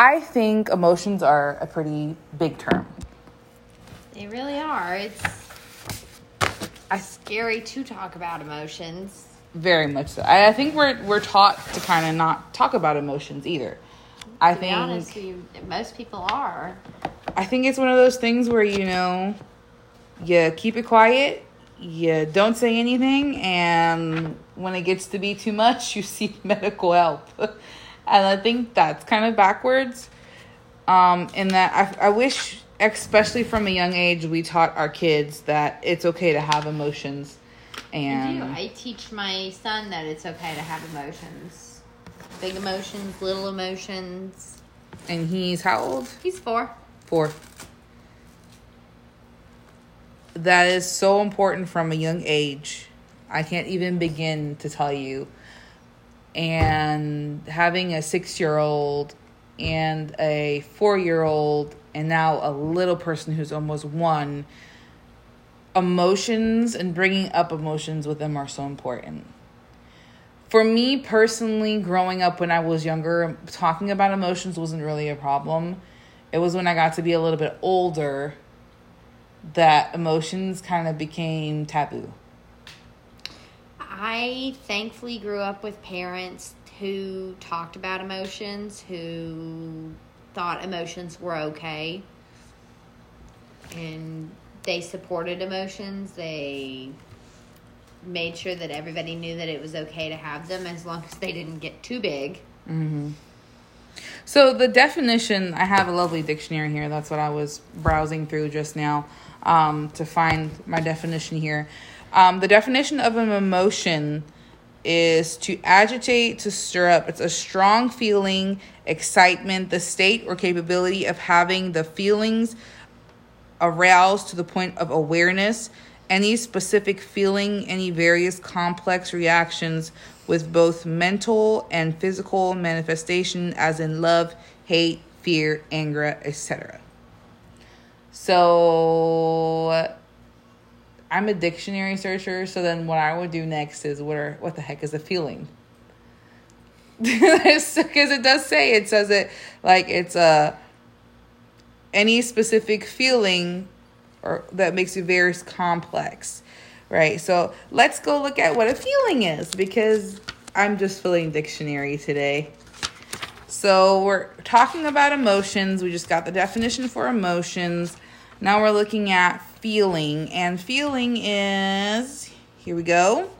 I think emotions are a pretty big term. They really are. It's I scary to talk about emotions. very much so. I, I think we're we're taught to kind of not talk about emotions either. I be think honest, most people are. I think it's one of those things where you know you keep it quiet, you don't say anything, and when it gets to be too much, you seek medical help. And I think that's kind of backwards. Um, in that I, I wish, especially from a young age, we taught our kids that it's okay to have emotions. I And do. I teach my son that it's okay to have emotions. Big emotions, little emotions. and he's how old? He's four. Four. That is so important from a young age. I can't even begin to tell you. And having a six year old and a four year old, and now a little person who's almost one, emotions and bringing up emotions with them are so important. For me personally, growing up when I was younger, talking about emotions wasn't really a problem. It was when I got to be a little bit older that emotions kind of became taboo. I thankfully grew up with parents who talked about emotions, who thought emotions were okay. And they supported emotions. They made sure that everybody knew that it was okay to have them as long as they didn't get too big. So the definition, I have a lovely dictionary here. That's what I was browsing through just now um, to find my definition here. Um, the definition of an emotion is to agitate, to stir up. It's a strong feeling, excitement, the state or capability of having the feelings aroused to the point of awareness, any specific feeling, any various complex reactions with both mental and physical manifestation, as in love, hate, fear, anger, etc. So I'm a dictionary searcher, so then what I would do next is what are what the heck is a feeling? Because it does say it says it like it's a any specific feeling or that makes you very complex right? So let's go look at what a feeling is because i'm just filling dictionary today. So we're talking about emotions. We just got the definition for emotions. Now we're looking at feeling and feeling is here we go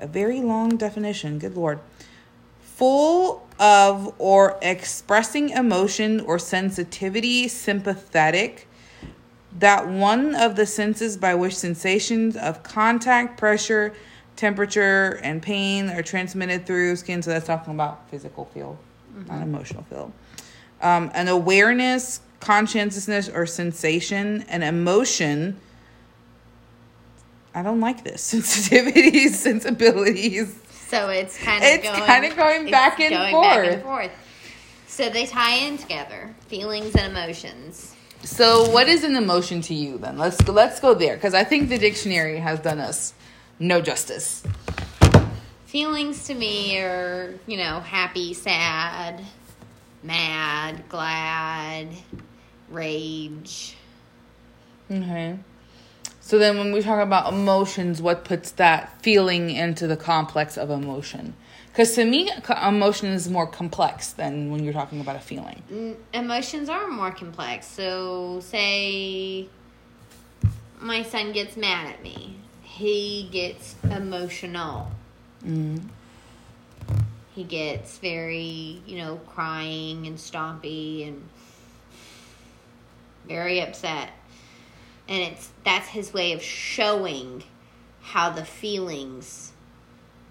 a very long definition good lord full of or expressing emotion or sensitivity, sympathetic, that one of the senses by which sensations of contact, pressure, temperature, and pain are transmitted through skin. So that's talking about physical field, not emotional feel. Um, an awareness, conscientiousness, or sensation, an emotion. I don't like this. Sensitivities, sensibilities. So it's kind of It's going, kinda going it's back and going forth. Back and forth. So they tie in together, feelings and emotions. So, what is an emotion to you then? Let's let's go there because I think the dictionary has done us no justice. Feelings to me are, you know, happy, sad, mad, glad, rage. Okay. So then, when we talk about emotions, what puts that feeling into the complex of emotion? Because to me, emotion is more complex than when you're talking about a feeling. Mm, emotions are more complex. So, say my son gets mad at me, he gets emotional. Mm. He gets very, you know, crying and stompy and very upset. And it's that's his way of showing how the feelings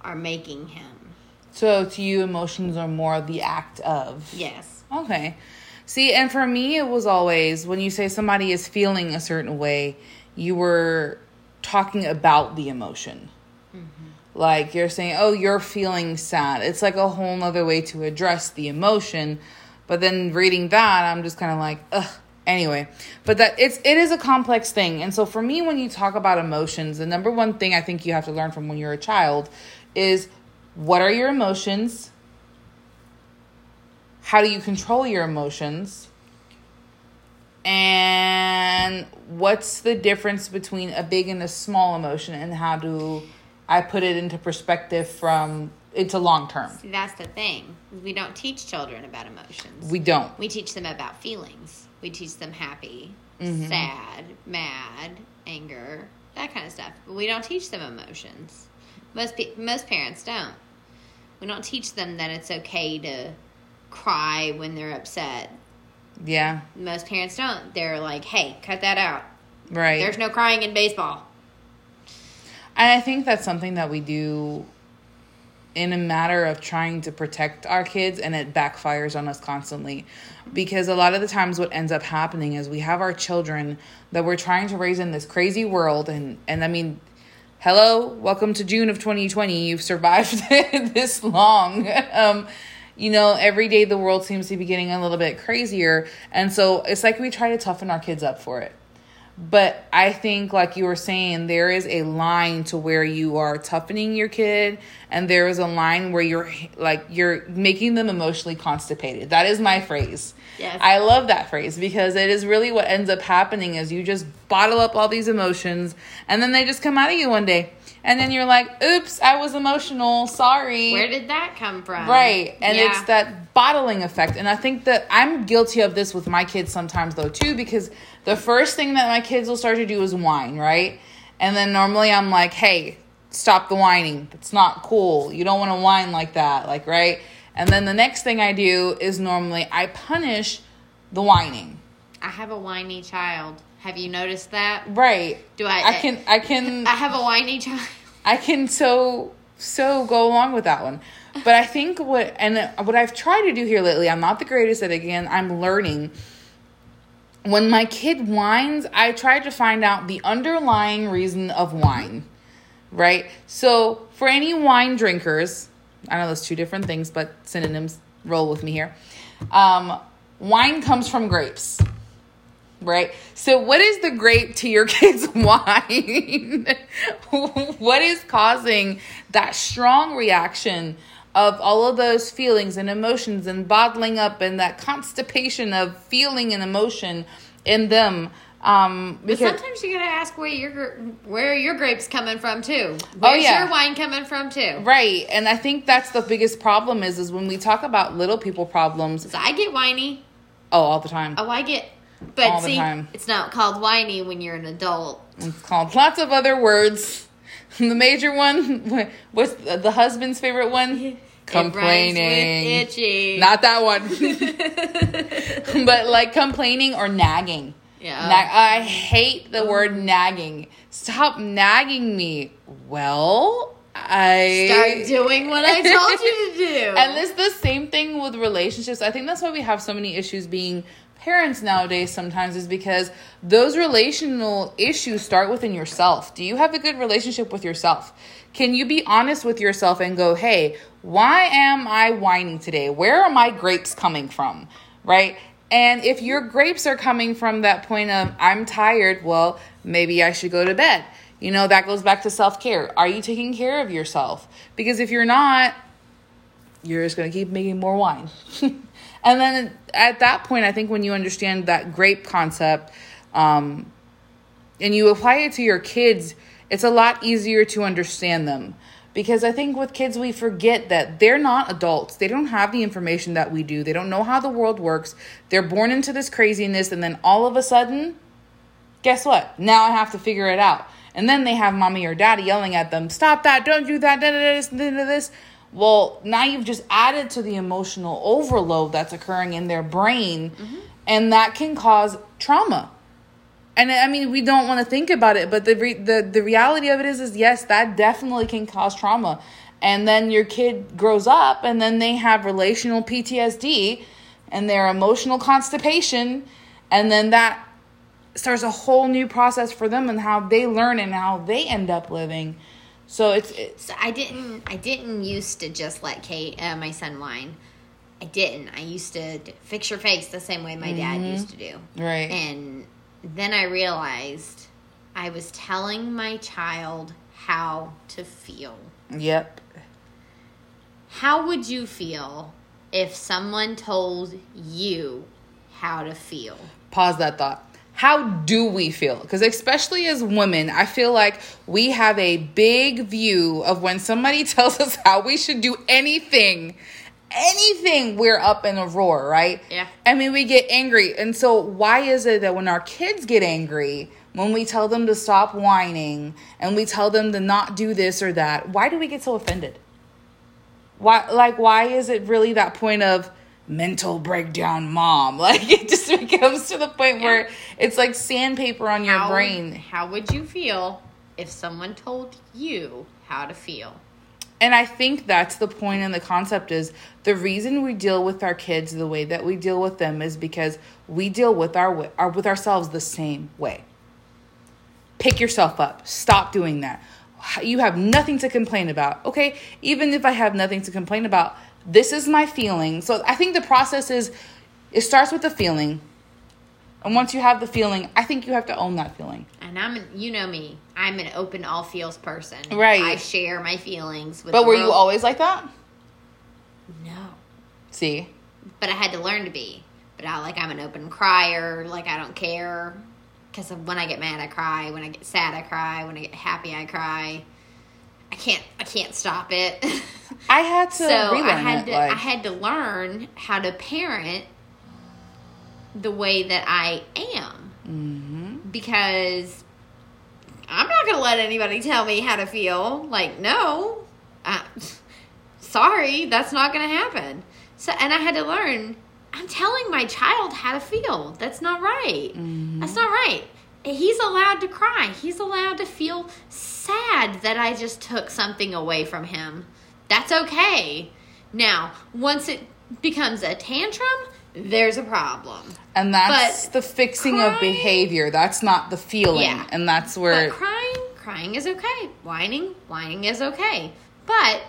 are making him. So to you, emotions are more the act of. Yes. Okay. See, and for me, it was always when you say somebody is feeling a certain way, you were talking about the emotion. Mm-hmm. Like you're saying, oh, you're feeling sad. It's like a whole other way to address the emotion. But then reading that, I'm just kind of like, ugh. Anyway, but that it's it is a complex thing, and so for me, when you talk about emotions, the number one thing I think you have to learn from when you're a child is what are your emotions how do you control your emotions? And what's the difference between a big and a small emotion and how do I put it into perspective from into long term? See, that's the thing. We don't teach children about emotions. We don't. We teach them about feelings. We teach them happy, Mm-hmm. sad, mad, anger, that kind of stuff. But we don't teach them emotions. Most pe- most parents don't. We don't teach them that it's okay to cry when they're upset. Yeah. Most parents don't. They're like, "Hey, cut that out. Right. There's no crying in baseball." And I think that's something that we do in a matter of trying to protect our kids and it backfires on us constantly. Because a lot of the times what ends up happening is we have our children that we're trying to raise in this crazy world and and I mean hello, welcome to June of 2020. You've survived this long. Um you know, every day the world seems to be getting a little bit crazier. And so it's like we try to toughen our kids up for it. But I think, like you were saying, there is a line to where you are toughening your kid, and there is a line where you're like you're making them emotionally constipated. That is my phrase. Yes. I love that phrase because it is really what ends up happening is you just bottle up all these emotions, and then they just come out of you one day, and then you're like, "Oops, I was emotional. Sorry." Where did that come from? Right. And Yeah. it's that bottling effect. And I think that I'm guilty of this with my kids sometimes though too because the first thing that my kids will start to do is whine, right? And then normally I'm like, "Hey, stop the whining. That's not cool. You don't want to whine like that." Like, right? And then the next thing I do is normally I punish the whining. I have a whiny child. Have you noticed that? Right. Do I- I can I can I have a whiny child. I can so so go along with that one. But I think what and what I've tried to do here lately, I'm not the greatest at it again. I'm learning. When my kid whines, I try to find out the underlying reason of whine. Right? So for any wine drinkers, I know those two different things, but synonyms roll with me here. Um, wine comes from grapes right? So, what is the grape to your kid's wine? what is causing that strong reaction of all of those feelings and emotions and bottling up and that constipation of feeling and emotion in them? Um, But because sometimes you gotta ask where your where your grapes coming from too. Oh, Where's yeah. your wine coming from too? right, and I think that's the biggest problem is is when we talk about little people problems. So I get whiny. Oh, all the time. Oh, I get. But All the see, time. it's not called whiny when you're an adult. It's called lots of other words. The major one, what's the the husband's favorite one? Complaining. itchy. Not that one. but like complaining or nagging. Yeah. Nag- I hate the word nagging. Stop nagging me. Well, I Start doing what I told you to do. and it's the same thing with relationships. I think that's why we have so many issues being parents nowadays sometimes is because those relational issues start within yourself. Do you have a good relationship with yourself? Can you be honest with yourself and go, "Hey, why am I whining today? Where are my grapes coming from?" Right? And if your grapes are coming from that point of I'm tired, well, maybe I should go to bed. You know, that goes back to self-care. Are you taking care of yourself? Because if you're not, you're just going to keep making more wine. and then at that point, I think when you understand that grape concept um, and you apply it to your kids, it's a lot easier to understand them. Because I think with kids, we forget that they're not adults. They don't have the information that we do. They don't know how the world works. They're born into this craziness, and then all of a sudden, guess what? Now I have to figure it out. And then they have mommy or daddy yelling at them, stop that, don't do that, da, da, da, this, da, da, this. Well, now you've just added to the emotional overload that's occurring in their brain, mm-hmm. and that can cause trauma. And I mean, we don't want to think about it, but the, re- the the reality of it is, is yes, that definitely can cause trauma. And then your kid grows up, and then they have relational PTSD, and their emotional constipation, and then that starts a whole new process for them and how they learn and how they end up living. So it's, it's So I didn't. I didn't used to just let Kate, uh, my son, whine. I didn't. I used to fix your face the same way my dad used to do. right. And then I realized I was telling my child how to feel. yep. How would you feel if someone told you how to feel? Pause that thought. How do we feel? Because, especially as women, I feel like we have a big view of when somebody tells us how we should do anything anything, we're up in a roar, right? Yeah. I mean, we get angry. And so, why is it that when our kids get angry, when we tell them to stop whining and we tell them to not do this or that, why do we get so offended? Why, like, why is it really that point of mental breakdown, mom? Like, it just becomes to the point where it's like sandpaper on your how, brain. How would you feel if someone told you how to feel? And I think that's the point and the concept is the reason we deal with our kids the way that we deal with them is because we deal with our, our with ourselves the same way. Pick yourself up. Stop doing that. You have nothing to complain about. Okay? Even if I have nothing to complain about, this is my feeling. So I think the process is it starts with the feeling. And once you have the feeling, I think you have to own that feeling. And I'm, you know me, I'm an open all feels person. Right. I share my feelings with. But were you always like that? No. See? But I had to learn to be. But I like I'm an open crier. Like I don't care. Because when I get mad, I cry. When I get sad, I cry. When I get happy, I cry. I can't. I can't stop it. I had to so I had to. like- I had to learn how to parent the way that I am Mm-hmm. because I'm not going to let anybody tell me how to feel. Like, no, uh, sorry, that's not going to happen. So, and I had to learn. I'm telling my child how to feel. That's not right. That's not right. He's allowed to cry. He's allowed to feel sad that I just took something away from him. That's okay. Now, once it becomes a tantrum, there's a problem. And that's But the fixing of behavior. That's not the feeling. Yeah. And that's where But crying, crying is okay. Whining, whining is okay. But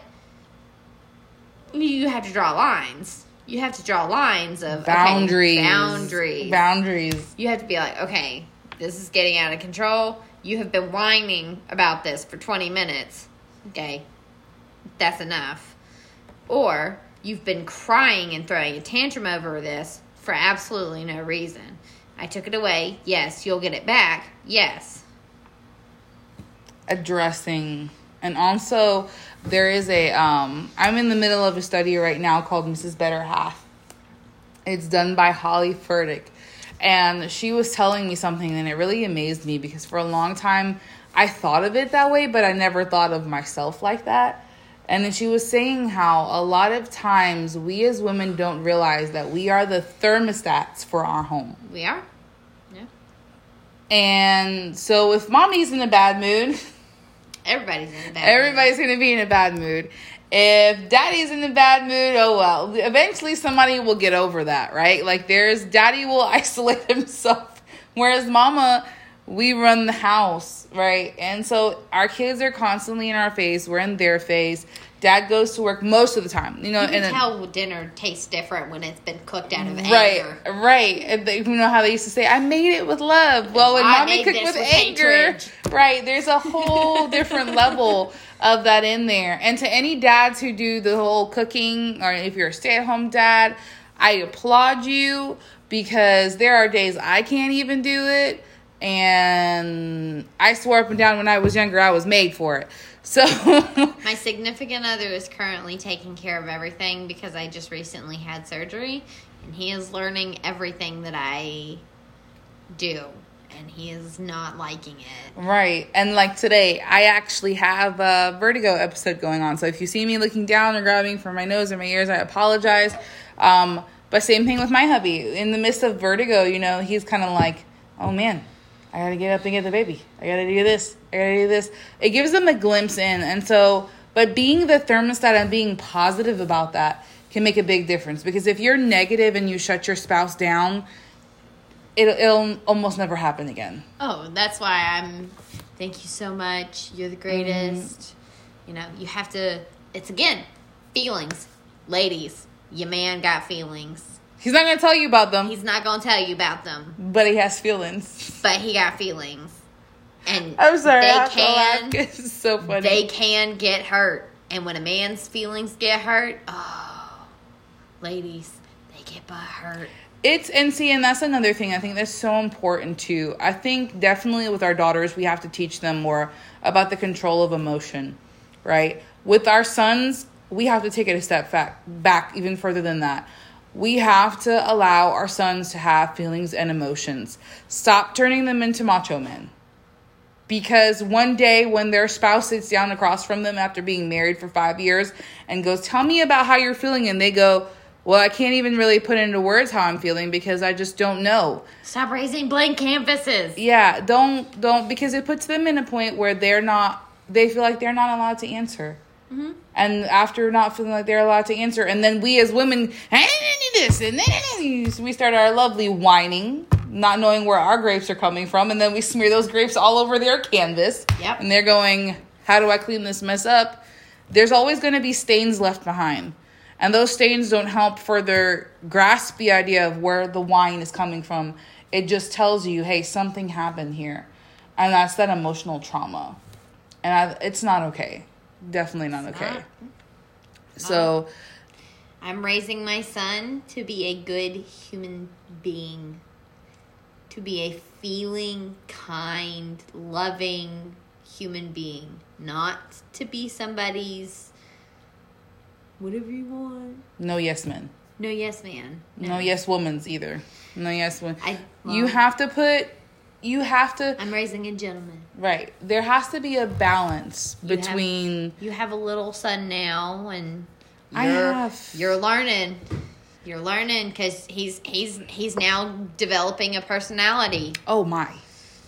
you have to draw lines. You have to draw lines of okay, boundaries. boundaries. Boundaries. you have to be like, okay, this is getting out of control. You have been whining about this for 20 minutes. Okay, that's enough. Or you've been crying and throwing a tantrum over this for absolutely no reason. I took it away. Yes, you'll get it back. Yes. Addressing. And also there is a um I'm in the middle of a study right now called Mrs. Better Half. It's done by Holly Furtick. And she was telling me something and it really amazed me because for a long time I thought of it that way, but I never thought of myself like that. And then she was saying how a lot of times we as women don't realize that we are the thermostats for our home. We are. Yeah. And so if mommy's in a bad mood, Everybody's in a bad everybody's going to be in a bad mood. If daddy's in a bad mood, oh well. Eventually somebody will get over that, right? Like there's daddy will isolate himself whereas mama we run the house, right? And so our kids are constantly in our face, we're in their face. Dad goes to work most of the time, you know, You can and then, tell dinner tastes different when it's been cooked out of Right, anger. right. They, you know how they used to say, "I made it with love." Well, when I mommy cooked with, with anger, right? There's a whole different level of that in there. And to any dads who do the whole cooking, or if you're a stay-at-home dad, I applaud you because there are days I can't even do it. And I swore up and down when I was younger, I was made for it. So, My significant other is currently taking care of everything because I just recently had surgery and he is learning everything that I do and he is not liking it. Right. And like today, I actually have a vertigo episode going on. So if you see me looking down or grabbing for my nose or my ears, I apologize. Um, but same thing with my hubby. In the midst of vertigo, you know, he's kind of like, oh man, I gotta get up and get the baby. I gotta do this. I gotta do this. It gives them a glimpse in. And so, but being the thermostat and being positive about that can make a big difference. Because if you're negative and you shut your spouse down, it'll, it'll almost never happen again. Oh, that's why I'm thank you so much. You're the mm-hmm. greatest. You know, you have to it's again, feelings. Ladies, your man got feelings. He's not gonna tell you about them. He's not gonna tell you about them, but he has feelings. but he got feelings. And I'm sorry, they laugh. It's so funny. they can get hurt. And when a man's feelings get hurt, oh, ladies, they get butt hurt. It's and see, and that's another thing I think that's so important too. I think definitely with our daughters, we have to teach them more about the control of emotion, right? With our sons, we have to take it a step back, back even further than that. We have to allow our sons to have feelings and emotions. Stop turning them into macho men. Because one day when their spouse sits down across from them after being married for five years and goes, Tell me about how you're feeling, and they go, Well, I can't even really put into words how I'm feeling because I just don't know. Stop raising blank canvases. Yeah, don't don't because it puts them in a point where they're not they feel like they're not allowed to answer. Mm-hmm. And after not feeling like they're allowed to answer, and then we as women, this and then we start our lovely whining, not knowing where our grapes are coming from, and then we smear those grapes all over their canvas. Yep. And they're going, "How do I clean this mess up?" There's always going to be stains left behind, and those stains don't help further grasp the idea of where the wine is coming from. It just tells you, "Hey, something happened here," and that's that emotional trauma, and I, it's not okay. Definitely not okay. not. So, I'm raising my son to be a good human being, to be a feeling, kind, loving human being, not to be somebody's whatever you want. no yes men. No, yes, man. No, yes woman's either. No yes women. I, you have to put you have to I'm raising a gentleman. right. There has to be a balance You have- between You have a little son now, and I you're, have. You're learning. You're learning because he's he's he's now developing a personality. oh my.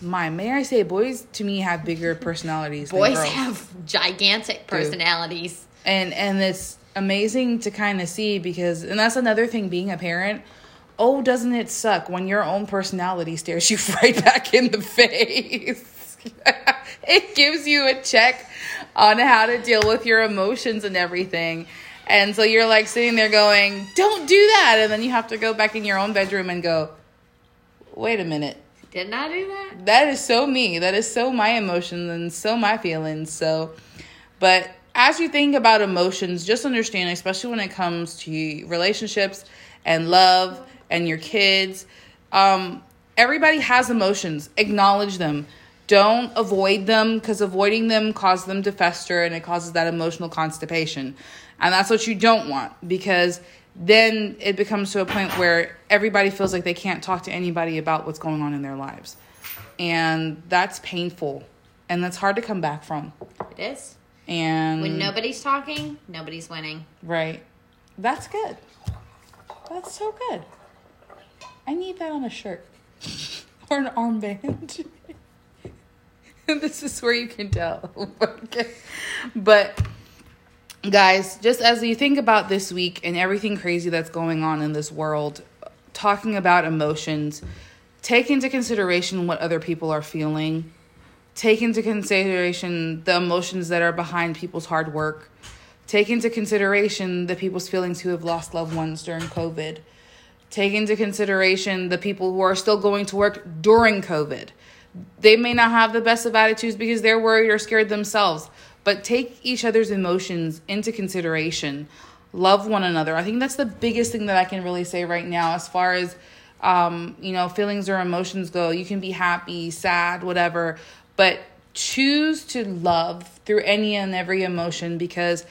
My, may I say boys to me have bigger personalities Boys have gigantic personalities. and and it's amazing to kind of see because and that's another thing being a parent oh doesn't it suck when your own personality stares you right back in the face it gives you a check on how to deal with your emotions and everything and so you're like sitting there going don't do that and then you have to go back in your own bedroom and go wait a minute Didn't I do that? that is so me. That is so my emotions and so my feelings. So, but as you think about emotions, just understand, especially when it comes to relationships and love and your kids, um, everybody has emotions. Acknowledge them. Don't avoid them because avoiding them causes them to fester and it causes that emotional constipation. And that's what you don't want because then it becomes to a point where everybody feels like they can't talk to anybody about what's going on in their lives. And that's painful and that's hard to come back from. It is. And When nobody's talking, nobody's winning. right. That's good. That's so good. I need that on a shirt or an armband. this is where you can tell. Oh okay. But guys, just as you think about this week and everything crazy that's going on in this world, talking about emotions, take into consideration what other people are feeling. Take into consideration the emotions that are behind people's hard work. Take into consideration the people's feelings who have lost loved ones during COVID. Take into consideration the people who are still going to work during COVID. They may not have the best of attitudes because they're worried or scared themselves, but take each other's emotions into consideration. Love one another. I think that's the biggest thing that I can really say right now as far as um, you know, feelings or emotions go. You can be happy, sad, whatever, but choose to love through any and every emotion because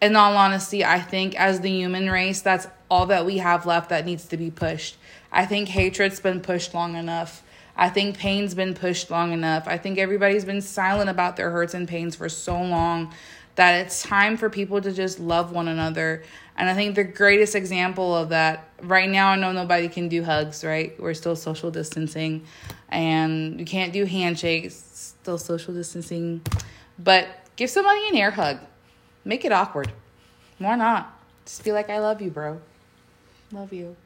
in all honesty, I think as the human race, that's all that we have left that needs to be pushed. I think hatred's been pushed long enough. I think pain's been pushed long enough. I think everybody's been silent about their hurts and pains for so long that it's time for people to just love one another. And I think the greatest example of that right now, I know nobody can do hugs, right? We're still social distancing and you can't do handshakes, still social distancing. But give somebody an air hug, make it awkward. Why not? Just be like, I love you, bro. Love you.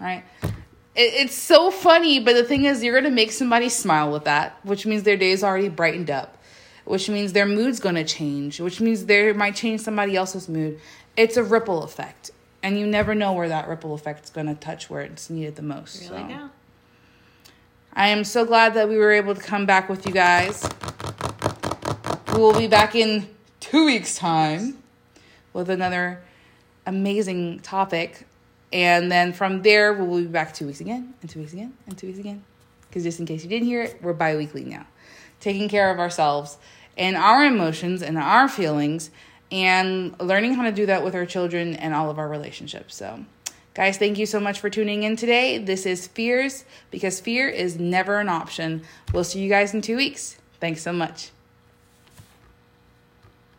Right? It, it's so funny, but the thing is, you're going to make somebody smile with that, which means their day's already brightened up, which means their mood's going to change, which means they might change somebody else's mood. It's a ripple effect. And you never know where that ripple effect's going to touch where it's needed the most. Really so. go. I am so glad that we were able to come back with you guys. We will be back in two weeks' time with another amazing topic. And then from there, we'll be back two weeks again, and two weeks again, and two weeks again. Because just in case you didn't hear it, we're bi weekly now. Taking care of ourselves and our emotions and our feelings, and learning how to do that with our children and all of our relationships. So, guys, thank you so much for tuning in today. This is Fears, because fear is never an option. We'll see you guys in two weeks. Thanks so much.